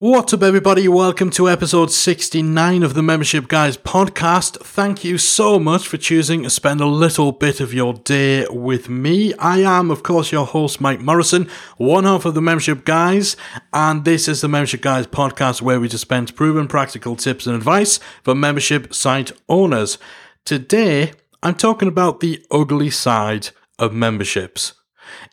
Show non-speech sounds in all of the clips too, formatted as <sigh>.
What's up, everybody? Welcome to episode 69 of the Membership Guys podcast. Thank you so much for choosing to spend a little bit of your day with me. I am, of course, your host, Mike Morrison, one half of the Membership Guys, and this is the Membership Guys podcast where we dispense proven practical tips and advice for membership site owners. Today, I'm talking about the ugly side of memberships.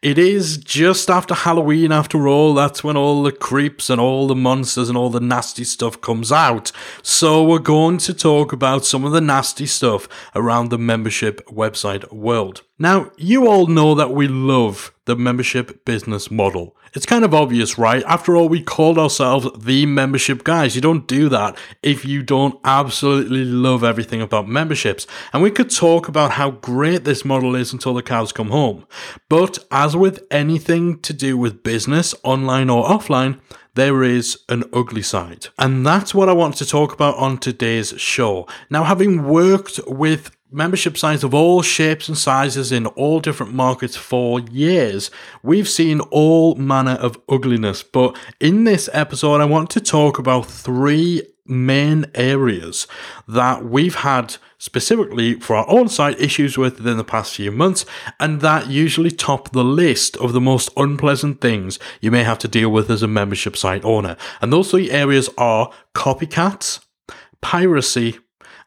It is just after Halloween, after all. That's when all the creeps and all the monsters and all the nasty stuff comes out. So, we're going to talk about some of the nasty stuff around the membership website world. Now, you all know that we love the membership business model. It's kind of obvious, right? After all, we called ourselves the membership guys. You don't do that if you don't absolutely love everything about memberships. And we could talk about how great this model is until the cows come home. But as with anything to do with business, online or offline, there is an ugly side. And that's what I want to talk about on today's show. Now, having worked with membership sites of all shapes and sizes in all different markets for years. We've seen all manner of ugliness, but in this episode, I want to talk about three main areas that we've had specifically for our own site issues with within the past few months, and that usually top the list of the most unpleasant things you may have to deal with as a membership site owner. And those three areas are copycats, piracy,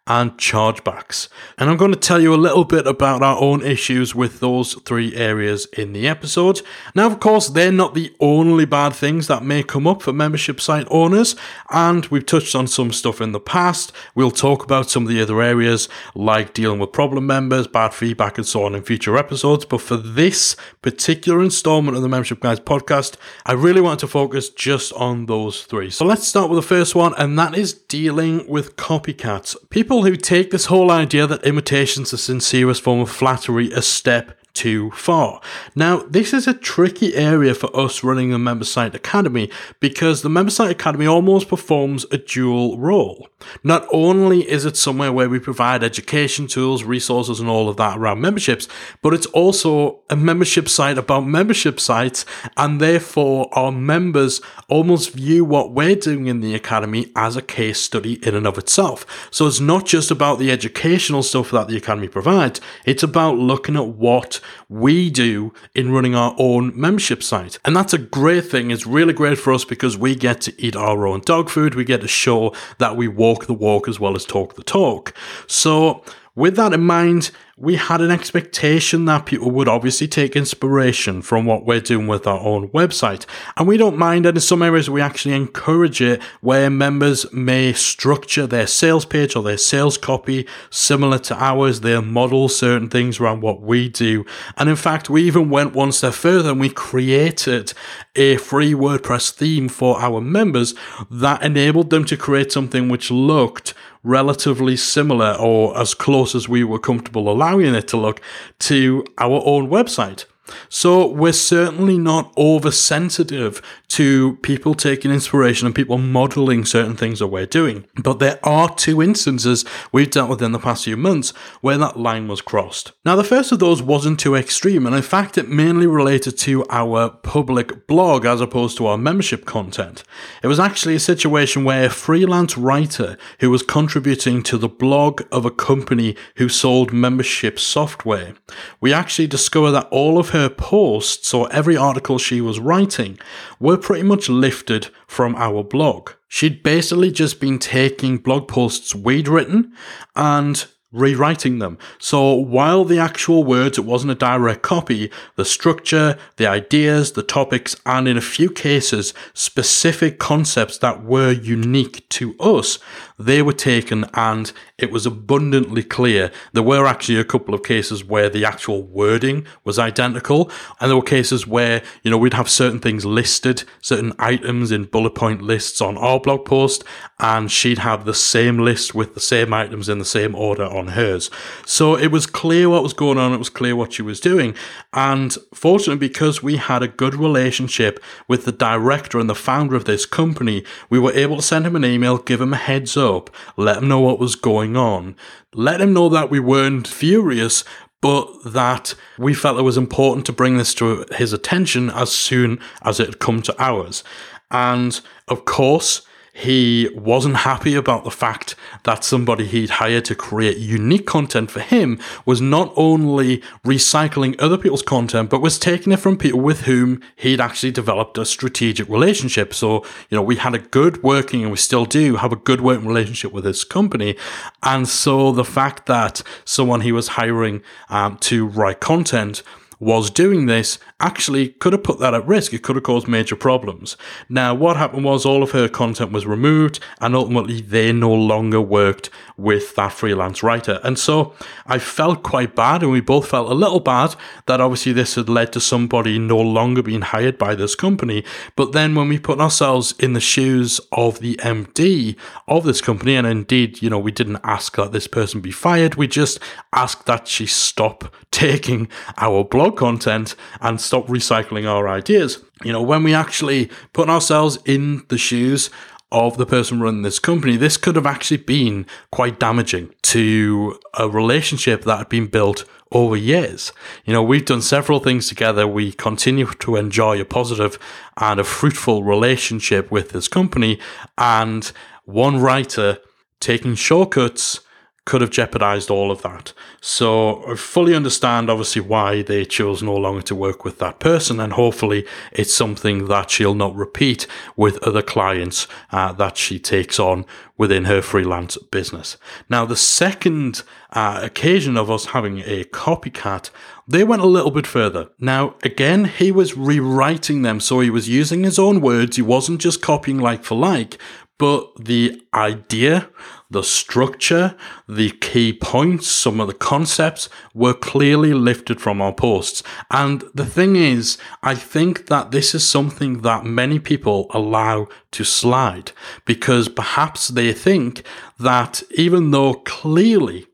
and chargebacks. And I'm going to tell you a little bit about our own issues with those three areas in the episode. Now, of course, they're not the only bad things that may come up for membership site owners, and we've touched on some stuff in the past. We'll talk about some of the other areas like dealing with problem members, bad feedback, and so on in future episodes. But for this particular installment of the Membership Guys podcast, I really want to focus just on those three. So let's start with the first one, and that is dealing with copycats. People people who take this whole idea that imitation's the sincerest form of flattery a step too far. Now, this is a tricky area for us running the Member Site Academy because the Member Site Academy almost performs a dual role. Not only is it somewhere where we provide education tools, resources, and all of that around memberships, but it's also a membership site about membership sites, and therefore our members almost view what we're doing in the Academy as a case study in and of itself. So it's not just about the educational stuff that the Academy provides, it's about looking at what we do in running our own membership site. And that's a great thing. It's really great for us because we get to eat our own dog food. We get to show that we walk the walk as well as talk the talk. So, with that in mind, we had an expectation that people would obviously take inspiration from what we're doing with our own website. And we don't mind, and in some areas we actually encourage it where members may structure their sales page or their sales copy similar to ours. They model certain things around what we do. And in fact, we even went one step further and we created a free WordPress theme for our members that enabled them to create something which looked relatively similar or as close as we were comfortable allowing it to look to our own website. So we're certainly not oversensitive to people taking inspiration and people modeling certain things that we're doing. But there are two instances we've dealt with in the past few months where that line was crossed. Now, the first of those wasn't too extreme, and in fact, it mainly related to our public blog as opposed to our membership content. It was actually a situation where a freelance writer who was contributing to the blog of a company who sold membership software, we actually discovered that all of her posts or every article she was writing were pretty much lifted from our blog. She'd basically just been taking blog posts we'd written and rewriting them. So while the actual words, it wasn't a direct copy, the structure, the ideas, the topics, and in a few cases, specific concepts that were unique to us, they were taken and it was abundantly clear. There were actually a couple of cases where the actual wording was identical, and there were cases where, you know, we'd have certain things listed, certain items in bullet point lists on our blog post, and she'd have the same list with the same items in the same order on hers. So it was clear what was going on, it was clear what she was doing. And fortunately, because we had a good relationship with the director and the founder of this company, we were able to send him an email, give him a heads up up, let him know what was going on, let him know that we weren't furious, but that we felt it was important to bring this to his attention as soon as it had come to ours. And of course, he wasn't happy about the fact that somebody he'd hired to create unique content for him was not only recycling other people's content, but was taking it from people with whom he'd actually developed a strategic relationship. So, you know, we had a good working, and we still do have a good working relationship with this company. And so the fact that someone he was hiring um, to write content was doing this actually could have put that at risk. It could have caused major problems. Now, what happened was all of her content was removed, and ultimately they no longer worked with that freelance writer. And so I felt quite bad, and we both felt a little bad that obviously this had led to somebody no longer being hired by this company. But then when we put ourselves in the shoes of the MD of this company, and indeed, you know, we didn't ask that this person be fired, we just asked that she stop <laughs> taking our blog content and stop recycling our ideas. You know, when we actually put ourselves in the shoes of the person running this company, this could have actually been quite damaging to a relationship that had been built over years. You know, we've done several things together. We continue to enjoy a positive and a fruitful relationship with this company. And one writer taking shortcuts could have jeopardized all of that. So I fully understand, obviously, why they chose no longer to work with that person, and hopefully, it's something that she'll not repeat with other clients uh, that she takes on within her freelance business. Now, the second uh, occasion of us having a copycat, they went a little bit further. Now, again, he was rewriting them, so he was using his own words. He wasn't just copying like for like, but the idea, the structure, the key points, some of the concepts were clearly lifted from our posts. And the thing is, I think that this is something that many people allow to slide because perhaps they think that even though clearly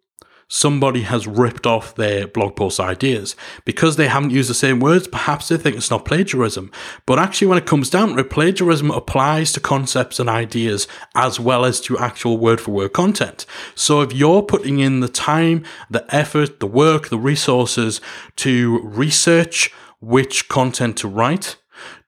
somebody has ripped off their blog post ideas. Because they haven't used the same words, perhaps they think it's not plagiarism. But actually, when it comes down to it, plagiarism applies to concepts and ideas as well as to actual word for word content. So if you're putting in the time, the effort, the work, the resources to research which content to write,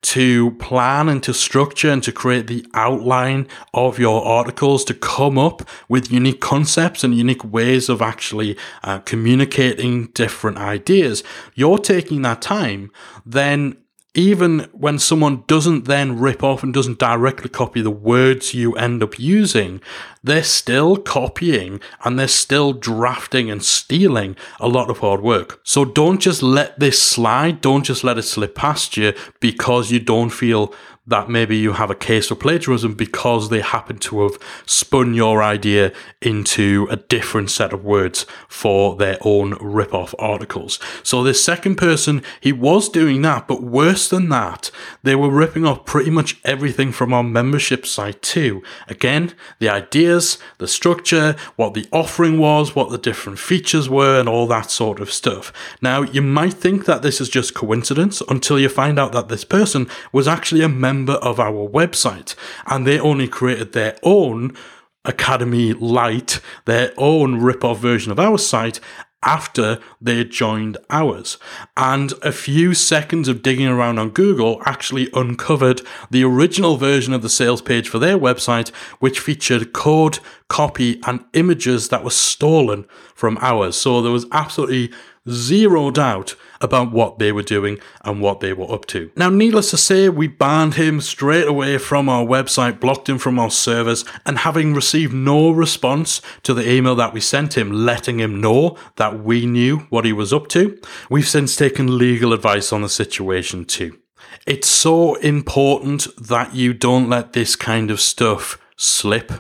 to plan and to structure and to create the outline of your articles to come up with unique concepts and unique ways of actually uh, communicating different ideas. You're taking that time, then even when someone doesn't then rip off and doesn't directly copy the words you end up using, they're still copying and they're still drafting and stealing a lot of hard work. So don't just let this slide. Don't just let it slip past you because you don't feel that maybe you have a case for plagiarism because they happen to have spun your idea into a different set of words for their own rip-off articles. So this second person, he was doing that, but worse than that, they were ripping off pretty much everything from our membership site too. Again, the ideas, the structure, what the offering was, what the different features were, and all that sort of stuff. Now, you might think that this is just coincidence until you find out that this person was actually a member member of our website, and they only created their own Academy Lite, their own rip-off version of our site, after they joined ours. And a few seconds of digging around on Google actually uncovered the original version of the sales page for their website, which featured code, copy, and images that were stolen from ours. So there was absolutely zero doubt about what they were doing and what they were up to. Now, needless to say, we banned him straight away from our website, blocked him from our servers, and having received no response to the email that we sent him letting him know that we knew what he was up to, we've since taken legal advice on the situation too. It's so important that you don't let this kind of stuff slip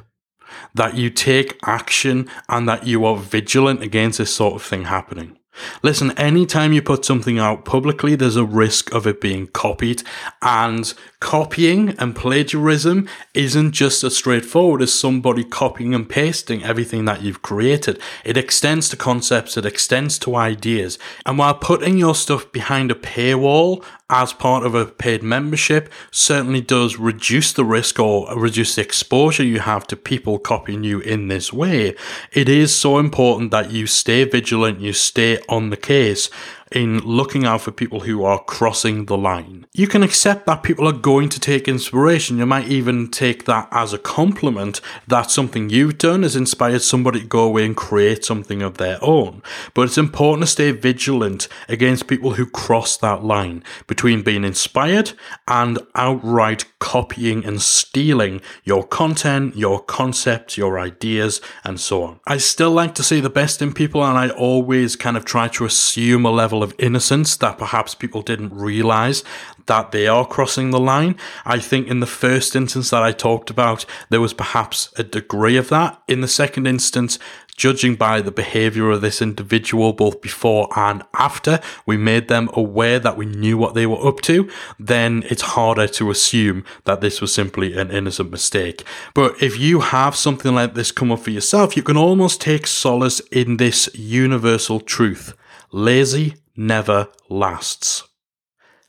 that you take action and that you are vigilant against this sort of thing happening. Listen, anytime you put something out publicly, there's a risk of it being copied. And copying and plagiarism isn't just as straightforward as somebody copying and pasting everything that you've created. It extends to concepts, it extends to ideas. And while putting your stuff behind a paywall as part of a paid membership certainly does reduce the risk or reduce the exposure you have to people copying you in this way, it is so important that you stay vigilant, you stay on the case in looking out for people who are crossing the line. You can accept that people are going to take inspiration. You might even take that as a compliment that something you've done has inspired somebody to go away and create something of their own. But it's important to stay vigilant against people who cross that line between being inspired and outright copying and stealing your content, your concepts, your ideas, and so on. I still like to see the best in people and I always kind of try to assume a level level of innocence that perhaps people didn't realize that they are crossing the line. I think in the first instance that I talked about, there was perhaps a degree of that. In the second instance, judging by the behavior of this individual both before and after we made them aware that we knew what they were up to, then it's harder to assume that this was simply an innocent mistake. But if you have something like this come up for yourself, you can almost take solace in this universal truth. Lazy never lasts.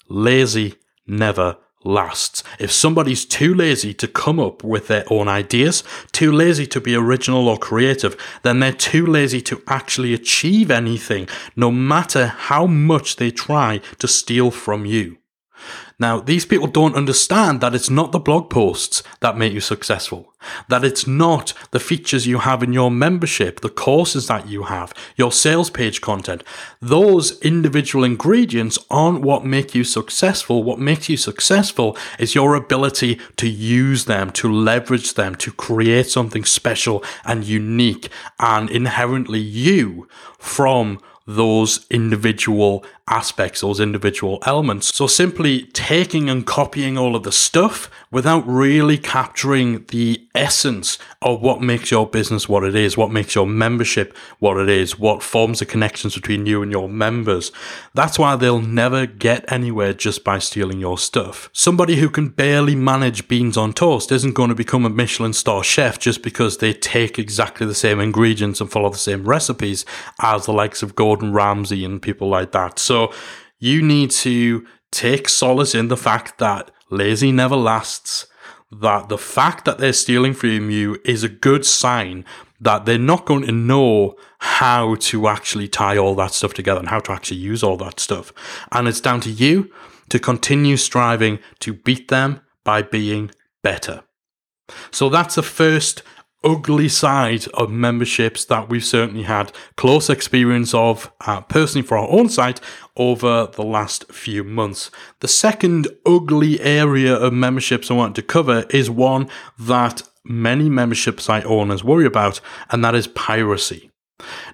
Lazy never lasts. If somebody's too lazy to come up with their own ideas, too lazy to be original or creative, then they're too lazy to actually achieve anything, no matter how much they try to steal from you. Now, these people don't understand that it's not the blog posts that make you successful, that it's not the features you have in your membership, the courses that you have, your sales page content. Those individual ingredients aren't what make you successful. What makes you successful is your ability to use them, to leverage them, to create something special and unique and inherently you from those individual aspects, those individual elements. So simply taking and copying all of the stuff without really capturing the essence of what makes your business what it is, what makes your membership what it is, what forms the connections between you and your members. That's why they'll never get anywhere just by stealing your stuff. Somebody who can barely manage beans on toast isn't going to become a Michelin star chef just because they take exactly the same ingredients and follow the same recipes as the likes of Gordon Ramsay and people like that. So so you need to take solace in the fact that lazy never lasts, that the fact that they're stealing from you is a good sign that they're not going to know how to actually tie all that stuff together and how to actually use all that stuff. And it's down to you to continue striving to beat them by being better. So that's the first ugly side of memberships that we've certainly had close experience of uh, personally for our own site over the last few months. The second ugly area of memberships I want to cover is one that many membership site owners worry about, and that is piracy.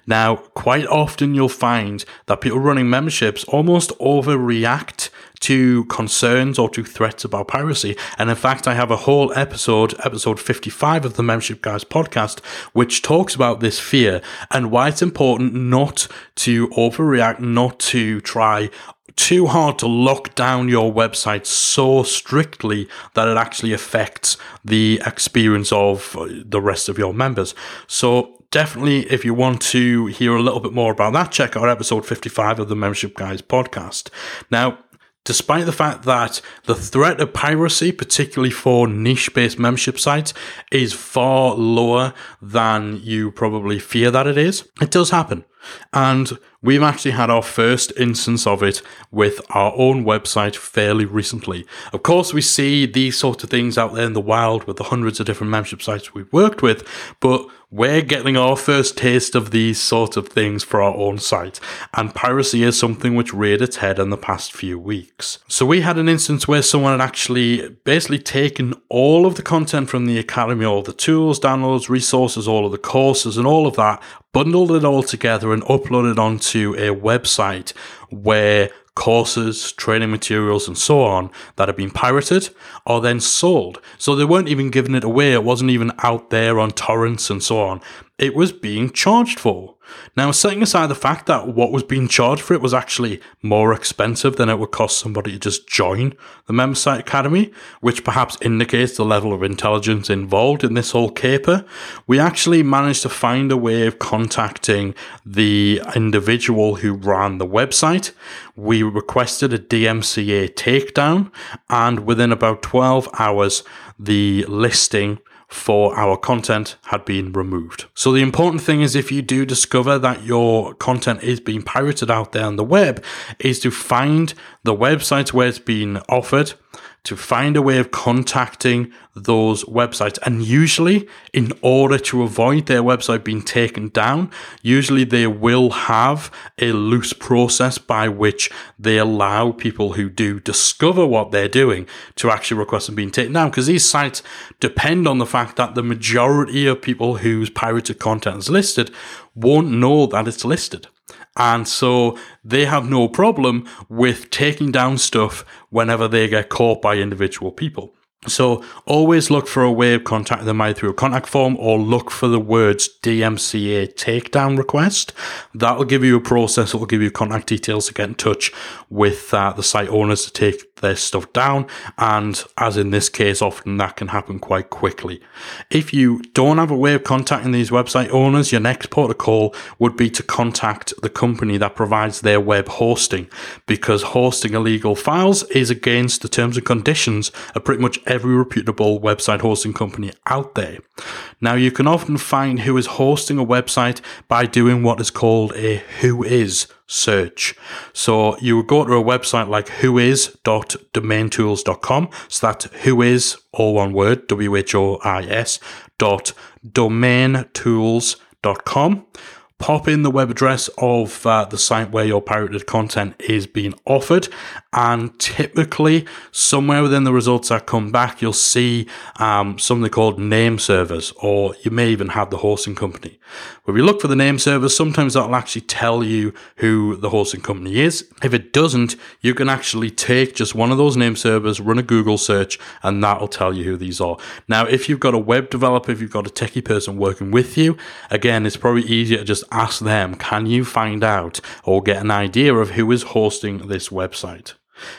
Now, quite often you'll find that people running memberships almost overreact to concerns or to threats about piracy. And in fact, I have a whole episode, episode 55 of the Membership Guys podcast, which talks about this fear and why it's important not to overreact, not to try too hard to lock down your website so strictly that it actually affects the experience of the rest of your members. So definitely, if you want to hear a little bit more about that, check out episode 55 of the Membership Guys podcast. Now, despite the fact that the threat of piracy, particularly for niche based membership sites, is far lower than you probably fear that it is, it does happen. And we've actually had our first instance of it with our own website fairly recently. Of course, we see these sorts of things out there in the wild with the hundreds of different membership sites we've worked with, but we're getting our first taste of these sort of things for our own site, and piracy is something which reared its head in the past few weeks. So we had an instance where someone had actually basically taken all of the content from the academy, all the tools, downloads, resources, all of the courses, and all of that, bundled it all together and uploaded onto a website where courses, training materials, and so on that have been pirated are then sold. So they weren't even giving it away. It wasn't even out there on torrents and so on. it was being charged for. Now, setting aside the fact that what was being charged for it was actually more expensive than it would cost somebody to just join the Member Site Academy, which perhaps indicates the level of intelligence involved in this whole caper, we actually managed to find a way of contacting the individual who ran the website. We requested a DMCA takedown, and within about 12 hours, the listing for our content had been removed. So the important thing is if you do discover that your content is being pirated out there on the web is to find the websites where it's being offered to find a way of contacting those websites. And usually, in order to avoid their website being taken down, usually they will have a loose process by which they allow people who do discover what they're doing to actually request them being taken down. Because these sites depend on the fact that the majority of people whose pirated content is listed won't know that it's listed. And so they have no problem with taking down stuff whenever they get caught by individual people. So always look for a way of contacting them either through a contact form or look for the words DMCA takedown request. That'll give you a process. It'll give you contact details to get in touch with uh, the site owners to take their stuff down. And as in this case, often that can happen quite quickly. If you don't have a way of contacting these website owners, your next port of call would be to contact the company that provides their web hosting because hosting illegal files is against the terms and conditions of pretty much every reputable website hosting company out there. Now, you can often find who is hosting a website by doing what is called a whois search. So you would go to a website like whois.domaintools.com. So that's whois, all one word, W H O I S, dot domaintools.com pop in the web address of uh, the site where your pirated content is being offered. And typically, somewhere within the results that come back, you'll see um, something called name servers, or you may even have the hosting company. When you look for the name servers, sometimes that'll actually tell you who the hosting company is. If it doesn't, you can actually take just one of those name servers, run a Google search, and that'll tell you who these are. Now, if you've got a web developer, if you've got a techie person working with you, again, it's probably easier to just ask them, can you find out or get an idea of who is hosting this website?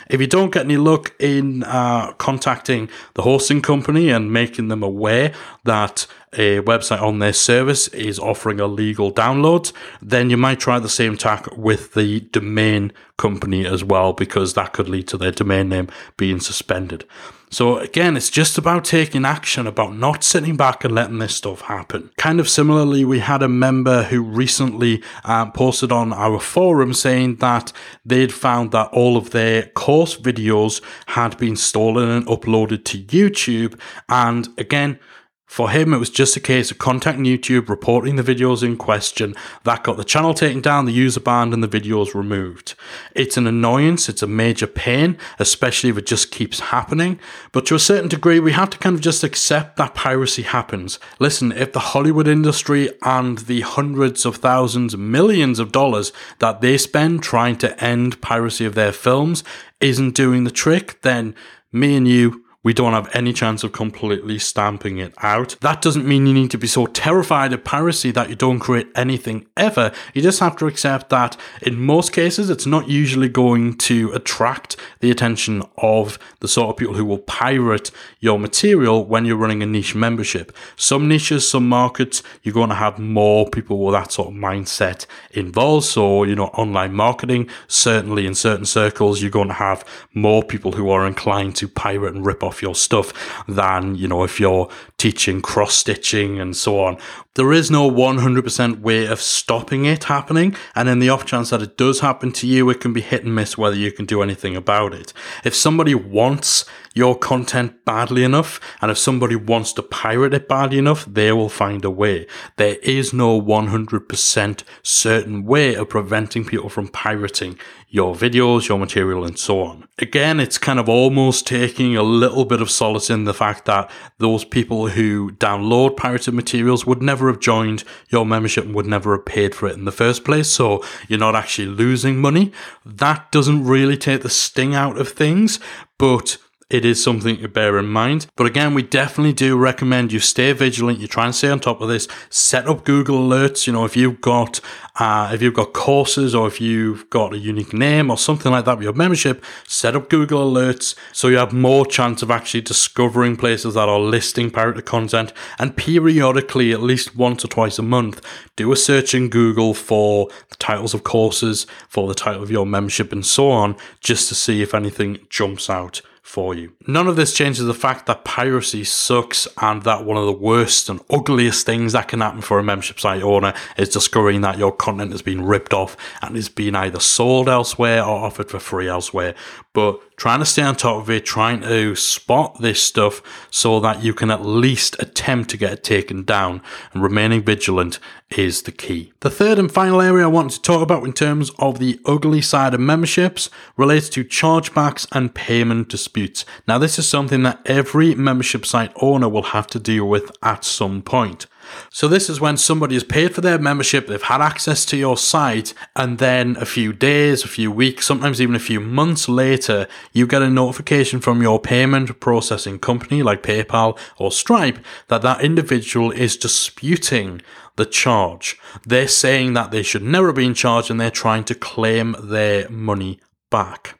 If you don't get any luck in uh, contacting the hosting company and making them aware that a website on their service is offering illegal downloads, then you might try the same tack with the domain company as well, because that could lead to their domain name being suspended. So again, it's just about taking action, about not sitting back and letting this stuff happen. Kind of similarly, we had a member who recently uh, posted on our forum saying that they'd found that all of their course videos had been stolen and uploaded to YouTube. And again, for him, it was just a case of contacting YouTube, reporting the videos in question. That got the channel taken down, the user banned, and the videos removed. It's an annoyance, it's a major pain, especially if it just keeps happening. But to a certain degree, we have to kind of just accept that piracy happens. Listen, if the Hollywood industry and the hundreds of thousands, millions of dollars that they spend trying to end piracy of their films isn't doing the trick, then me and you we don't have any chance of completely stamping it out. That doesn't mean you need to be so terrified of piracy that you don't create anything ever. You just have to accept that in most cases, it's not usually going to attract the attention of the sort of people who will pirate your material when you're running a niche membership. Some niches, some markets, you're going to have more people with that sort of mindset involved. So, you know, online marketing, certainly in certain circles, you're going to have more people who are inclined to pirate and rip off off your stuff than, you know, if you're teaching cross stitching and so on. There is no 100% way of stopping it happening. And in the off chance that it does happen to you, it can be hit and miss whether you can do anything about it. If somebody wants your content badly enough, and if somebody wants to pirate it badly enough, they will find a way. There is no 100% certain way of preventing people from pirating your videos, your material, and so on. Again, it's kind of almost taking a little bit of solace in the fact that those people who download pirated materials would never have joined your membership would never have paid for it in the first place. So you're not actually losing money. That doesn't really take the sting out of things, but it is something to bear in mind. But again, we definitely do recommend you stay vigilant. You try and stay on top of this. Set up Google alerts. You know, if you've got uh, if you've got courses or if you've got a unique name or something like that with your membership, set up Google alerts so you have more chance of actually discovering places that are listing pirated content. And periodically, at least once or twice a month, do a search in Google for the titles of courses, for the title of your membership, and so on, just to see if anything jumps out for you. None of this changes the fact that piracy sucks and that one of the worst and ugliest things that can happen for a membership site owner is discovering that your content has been ripped off and is being either sold elsewhere or offered for free elsewhere. But trying to stay on top of it, trying to spot this stuff so that you can at least attempt to get it taken down and remaining vigilant is the key. The third and final area I want to talk about in terms of the ugly side of memberships relates to chargebacks and payment disputes. Now, this is something that every membership site owner will have to deal with at some point. So this is when somebody has paid for their membership, they've had access to your site, and then a few days, a few weeks, sometimes even a few months later, you get a notification from your payment processing company like PayPal or Stripe that that individual is disputing the charge. They're saying that they should never have been charged and they're trying to claim their money back.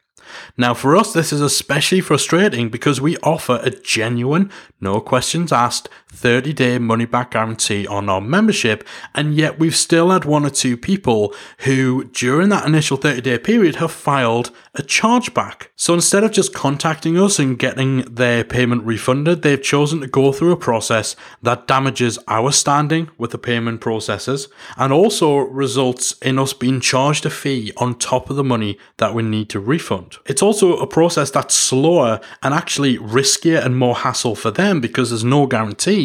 Now, for us, this is especially frustrating because we offer a genuine, no questions asked, 30 day money back guarantee on our membership, and yet we've still had one or two people who, during that initial 30 day period, have filed a chargeback. So instead of just contacting us and getting their payment refunded, they've chosen to go through a process that damages our standing with the payment processors and also results in us being charged a fee on top of the money that we need to refund. It's also a process that's slower and actually riskier and more hassle for them because there's no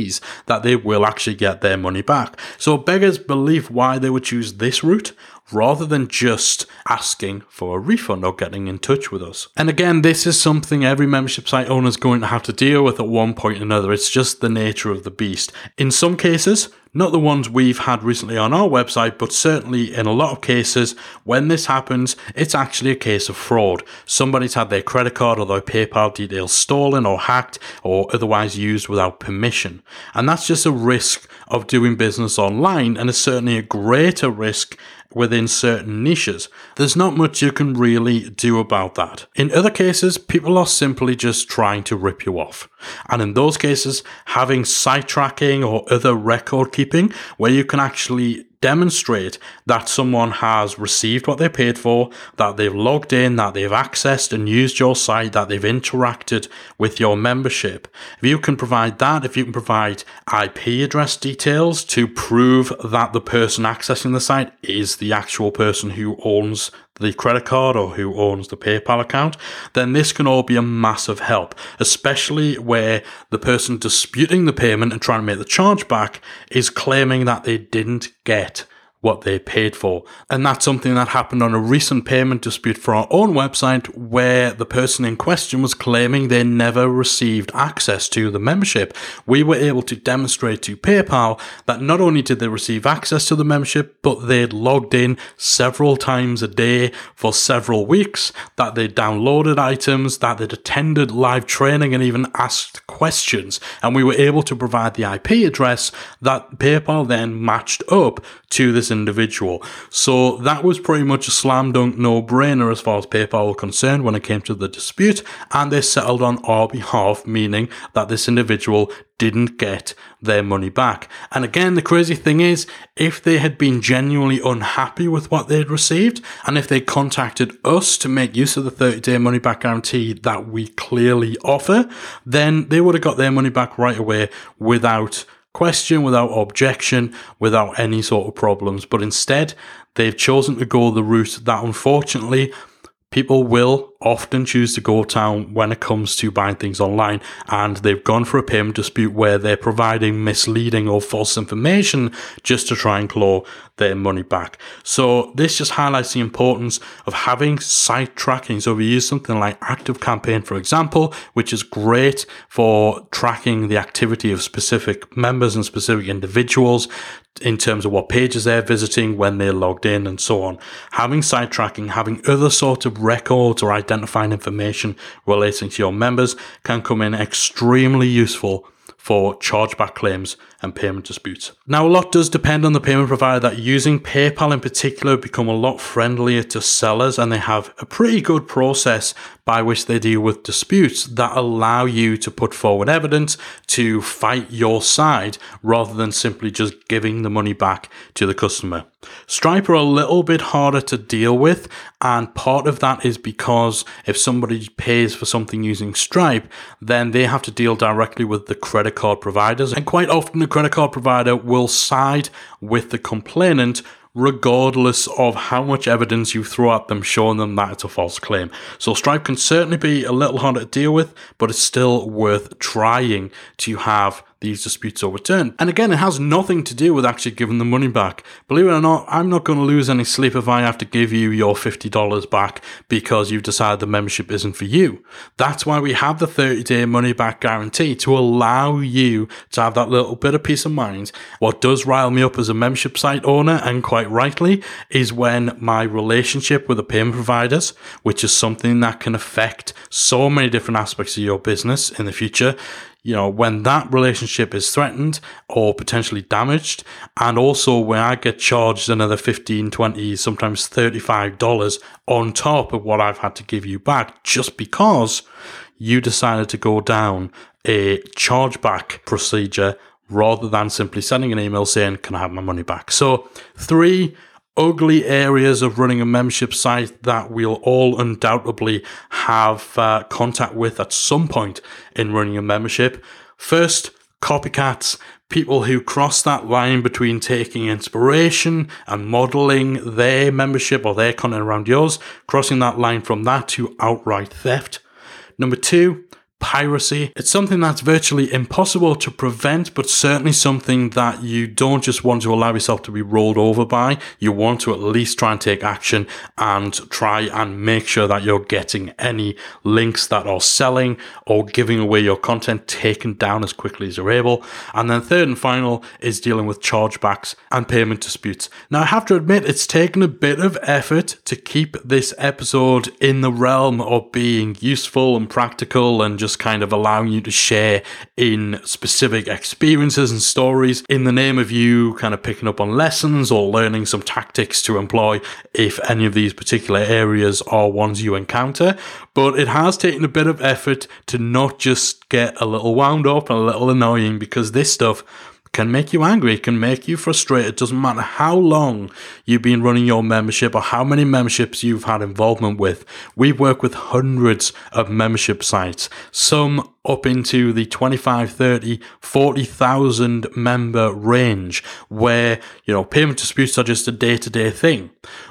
guarantees that they will actually get their money back. So beggars believe why they would choose this route rather than just asking for a refund or getting in touch with us. And again, this is something every membership site owner is going to have to deal with at one point or another. It's just the nature of the beast. In some cases, not the ones we've had recently on our website, but certainly in a lot of cases, when this happens, it's actually a case of fraud. Somebody's had their credit card or their PayPal details stolen or hacked or otherwise used without permission. And that's just a risk of doing business online and is certainly a greater risk within certain niches. There's not much you can really do about that. In other cases, people are simply just trying to rip you off. And in those cases, having site tracking or other record keeping where you can actually demonstrate that someone has received what they paid for, that they've logged in, that they've accessed and used your site, that they've interacted with your membership. If you can provide that, if you can provide IP address details to prove that the person accessing the site is the actual person who owns the credit card or who owns the PayPal account, then this can all be a massive help, especially where the person disputing the payment and trying to make the charge back is claiming that they didn't get what they paid for. And that's something that happened on a recent payment dispute for our own website where the person in question was claiming they never received access to the membership. We were able to demonstrate to PayPal that not only did they receive access to the membership, but they'd logged in several times a day for several weeks, that they downloaded items, that they'd attended live training and even asked questions. And we were able to provide the IP address that PayPal then matched up to this individual. So that was pretty much a slam dunk no brainer as far as PayPal were concerned when it came to the dispute, and they settled on our behalf, meaning that this individual didn't get their money back. And again, the crazy thing is, if they had been genuinely unhappy with what they'd received, and if they contacted us to make use of the 30 day money back guarantee that we clearly offer, then they would have got their money back right away without question, without objection, without any sort of problems. But instead, they've chosen to go the route that unfortunately people will often choose to go down when it comes to buying things online and they've gone for a payment dispute where they're providing misleading or false information just to try and claw their money back. So this just highlights the importance of having site tracking. So you use something like ActiveCampaign, for example, which is great for tracking the activity of specific members and specific individuals in terms of what pages they're visiting, when they're logged in, and so on. Having site tracking, having other sort of records or identifying information relating to your members can come in extremely useful for chargeback claims and payment disputes. Now, a lot does depend on the payment provider that using PayPal in particular become a lot friendlier to sellers and they have a pretty good process by which they deal with disputes that allow you to put forward evidence to fight your side rather than simply just giving the money back to the customer. Stripe are a little bit harder to deal with, and part of that is because if somebody pays for something using Stripe, then they have to deal directly with the credit card providers, and quite often credit card provider will side with the complainant regardless of how much evidence you throw at them showing them that it's a false claim. So Stripe can certainly be a little harder to deal with, but it's still worth trying to have these disputes overturned. And again, it has nothing to do with actually giving the money back. Believe it or not, I'm not going to lose any sleep if I have to give you your $50 back because you've decided the membership isn't for you. That's why we have the 30 day money back guarantee to allow you to have that little bit of peace of mind. What does rile me up as a membership site owner, and quite rightly, is when my relationship with the payment providers, which is something that can affect so many different aspects of your business in the future, you know, when that relationship is threatened or potentially damaged, and also when I get charged another 15, 20, sometimes $35 on top of what I've had to give you back just because you decided to go down a chargeback procedure rather than simply sending an email saying, Can I have my money back? So, three ugly areas of running a membership site that we'll all undoubtedly have uh, contact with at some point in running a membership. First, copycats, people who cross that line between taking inspiration and modeling their membership or their content around yours, crossing that line from that to outright theft. Number two, piracy. It's something that's virtually impossible to prevent, but certainly something that you don't just want to allow yourself to be rolled over by. You want to at least try and take action and try and make sure that you're getting any links that are selling or giving away your content taken down as quickly as you're able. And then third and final is dealing with chargebacks and payment disputes. Now, I have to admit, it's taken a bit of effort to keep this episode in the realm of being useful and practical and just just kind of allowing you to share in specific experiences and stories in the name of you kind of picking up on lessons or learning some tactics to employ if any of these particular areas are ones you encounter. But it has taken a bit of effort to not just get a little wound up and a little annoying because this stuff can make you angry, can make you frustrated. Doesn't matter how long you've been running your membership or how many memberships you've had involvement with. We work with hundreds of membership sites, some up into the 25, 30, 40,000 member range where, you know, payment disputes are just a day to day thing,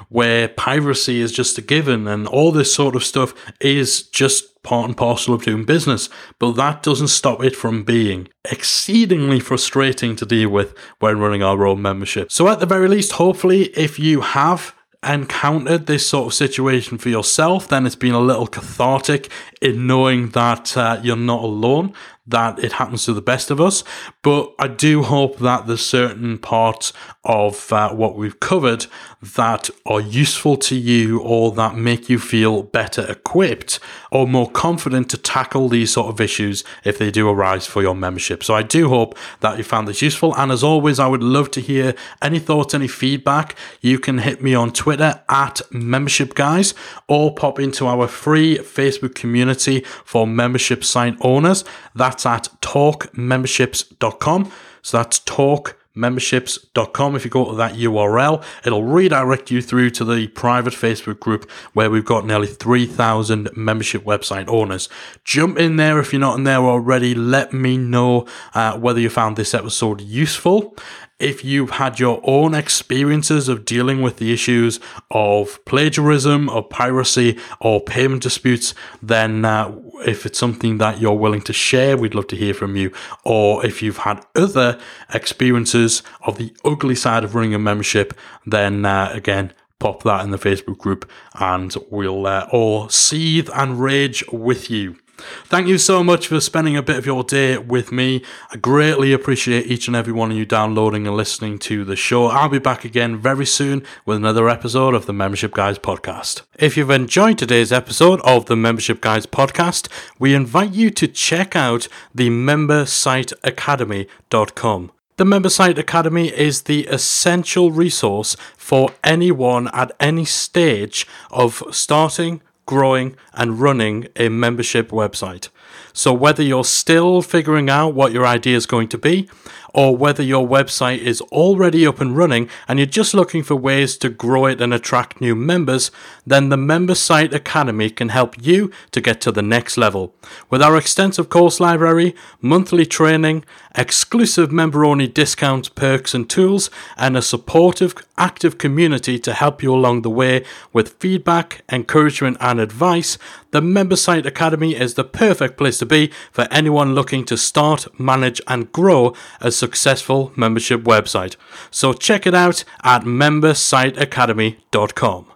where piracy is just a given and all this sort of stuff is just part and parcel of doing business, but that doesn't stop it from being exceedingly frustrating to deal with when running our own membership. So, at the very least, hopefully, if you have encountered this sort of situation for yourself, then it's been a little cathartic in knowing that uh, you're not alone that it happens to the best of us. But I do hope that there's certain parts of uh, what we've covered that are useful to you or that make you feel better equipped or more confident to tackle these sort of issues if they do arise for your membership. So I do hope that you found this useful. And as always, I would love to hear any thoughts, any feedback. You can hit me on Twitter at membership guys or pop into our free Facebook community for membership site owners. That's at talkmemberships.com. So that's talkmemberships.com. If you go to that URL, it'll redirect you through to the private Facebook group where we've got nearly 3,000 membership website owners. Jump in there if you're not in there already. Let me know uh, whether you found this episode useful. If you've had your own experiences of dealing with the issues of plagiarism, or piracy, or payment disputes, then uh, if it's something that you're willing to share, we'd love to hear from you. Or if you've had other experiences of the ugly side of running a membership, then uh, again, pop that in the Facebook group and we'll uh, all seethe and rage with you. Thank you so much for spending a bit of your day with me. I greatly appreciate each and every one of you downloading and listening to the show. I'll be back again very soon with another episode of the Membership Guys podcast. If you've enjoyed today's episode of the Membership Guys podcast, we invite you to check out the membersiteacademy.com. The MemberSite Academy is the essential resource for anyone at any stage of starting, growing, and running a membership website. So, whether you're still figuring out what your idea is going to be, or whether your website is already up and running and you're just looking for ways to grow it and attract new members, then the Member Site Academy can help you to get to the next level. With our extensive course library, monthly training, exclusive member only discounts, perks, and tools, and a supportive, active community to help you along the way with feedback, encouragement, and advice, the Member Site Academy is the perfect place to be for anyone looking to start, manage, and grow a successful membership website. So check it out at membersiteacademy.com.